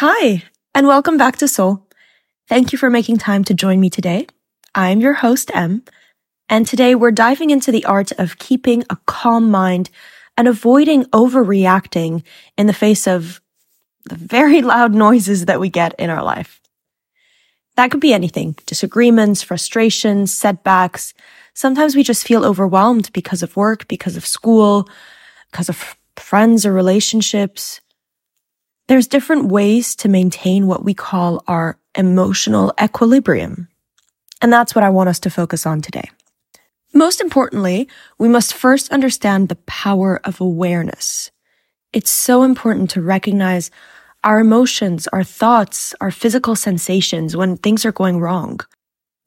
Hi, and welcome back to Soul. Thank you for making time to join me today. I'm your host, M, and today we're diving into the art of keeping a calm mind and avoiding overreacting in the face of the very loud noises that we get in our life. That could be anything disagreements, frustrations, setbacks. Sometimes we just feel overwhelmed because of work, because of school, because of friends or relationships. There's different ways to maintain what we call our emotional equilibrium. And that's what I want us to focus on today. Most importantly, we must first understand the power of awareness. It's so important to recognize our emotions, our thoughts, our physical sensations when things are going wrong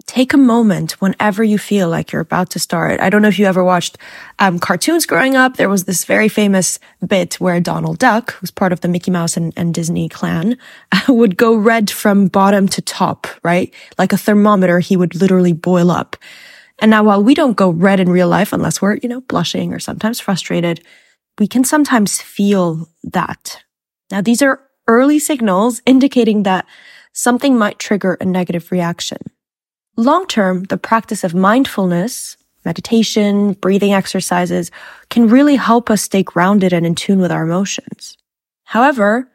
take a moment whenever you feel like you're about to start. I don't know if you ever watched um, cartoons growing up. There was this very famous bit where Donald Duck, who's part of the Mickey Mouse and, and Disney clan, would go red from bottom to top, right? Like a thermometer, he would literally boil up. And now while we don't go red in real life unless we're, you know, blushing or sometimes frustrated, we can sometimes feel that. Now these are early signals indicating that something might trigger a negative reaction. Long term, the practice of mindfulness, meditation, breathing exercises can really help us stay grounded and in tune with our emotions. However,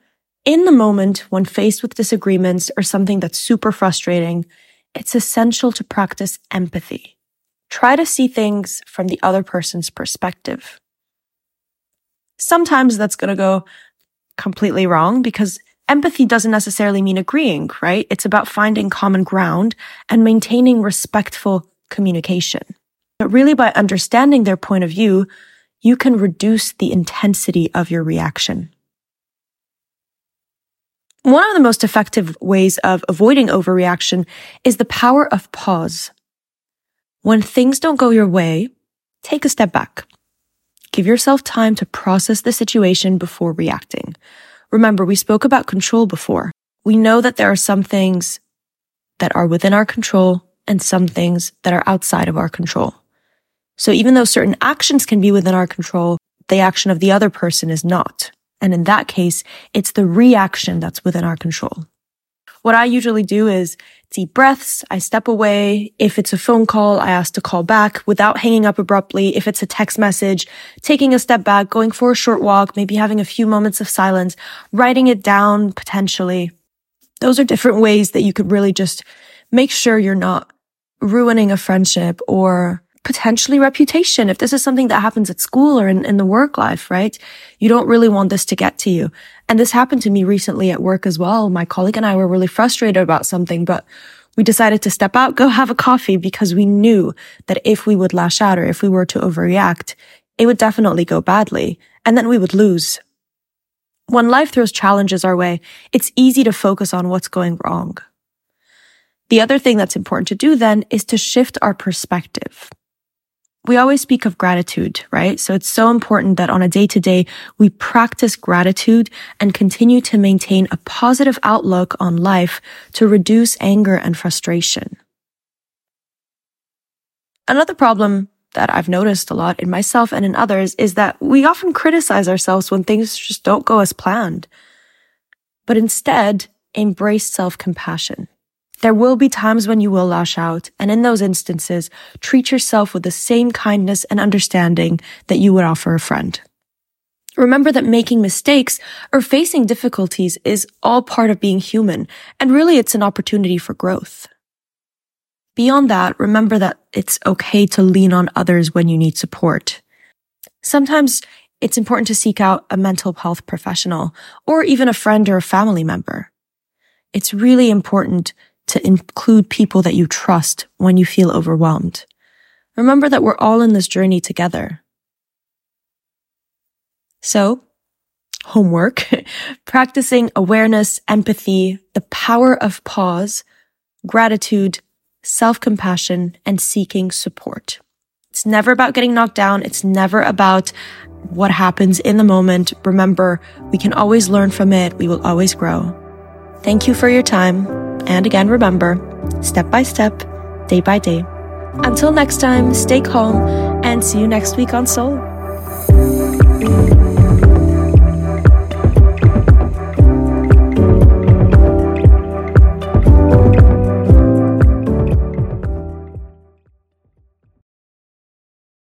in the moment when faced with disagreements or something that's super frustrating, it's essential to practice empathy. Try to see things from the other person's perspective. Sometimes that's going to go completely wrong because empathy doesn't necessarily mean agreeing, right? It's about finding common ground and maintaining respectful communication. But really by understanding their point of view, you can reduce the intensity of your reaction. One of the most effective ways of avoiding overreaction is the power of pause. When things don't go your way, take a step back. Give yourself time to process the situation before reacting. Remember, we spoke about control before. We know that there are some things that are within our control and some things that are outside of our control. So even though certain actions can be within our control, the action of the other person is not. And in that case, it's the reaction that's within our control. What I usually do is deep breaths. I step away. If it's a phone call, I ask to call back without hanging up abruptly. If it's a text message, taking a step back, going for a short walk, maybe having a few moments of silence, writing it down potentially. Those are different ways that you could really just make sure you're not ruining a friendship or potentially reputation. If this is something that happens at school or in, in the work life, right? You don't really want this to get to you. And this happened to me recently at work as well. My colleague and I were really frustrated about something, but we decided to step out, go have a coffee because we knew that if we would lash out or if we were to overreact, it would definitely go badly and then we would lose. When life throws challenges our way, it's easy to focus on what's going wrong. The other thing that's important to do then is to shift our perspective we always speak of gratitude, right? So it's so important that on a day to day, we practice gratitude and continue to maintain a positive outlook on life to reduce anger and frustration. Another problem that I've noticed a lot in myself and in others is that we often criticize ourselves when things just don't go as planned, but instead embrace self-compassion. There will be times when you will lash out, and in those instances, treat yourself with the same kindness and understanding that you would offer a friend. Remember that making mistakes or facing difficulties is all part of being human, and really it's an opportunity for growth. Beyond that, remember that it's okay to lean on others when you need support. Sometimes it's important to seek out a mental health professional or even a friend or a family member. It's really important to include people that you trust when you feel overwhelmed. Remember that we're all in this journey together. So, homework, practicing awareness, empathy, the power of pause, gratitude, self-compassion, and seeking support. It's never about getting knocked down. It's never about what happens in the moment. Remember, we can always learn from it. We will always grow. Thank you for your time. And again, remember, step by step, day by day. Until next time, stay calm and see you next week on Soul.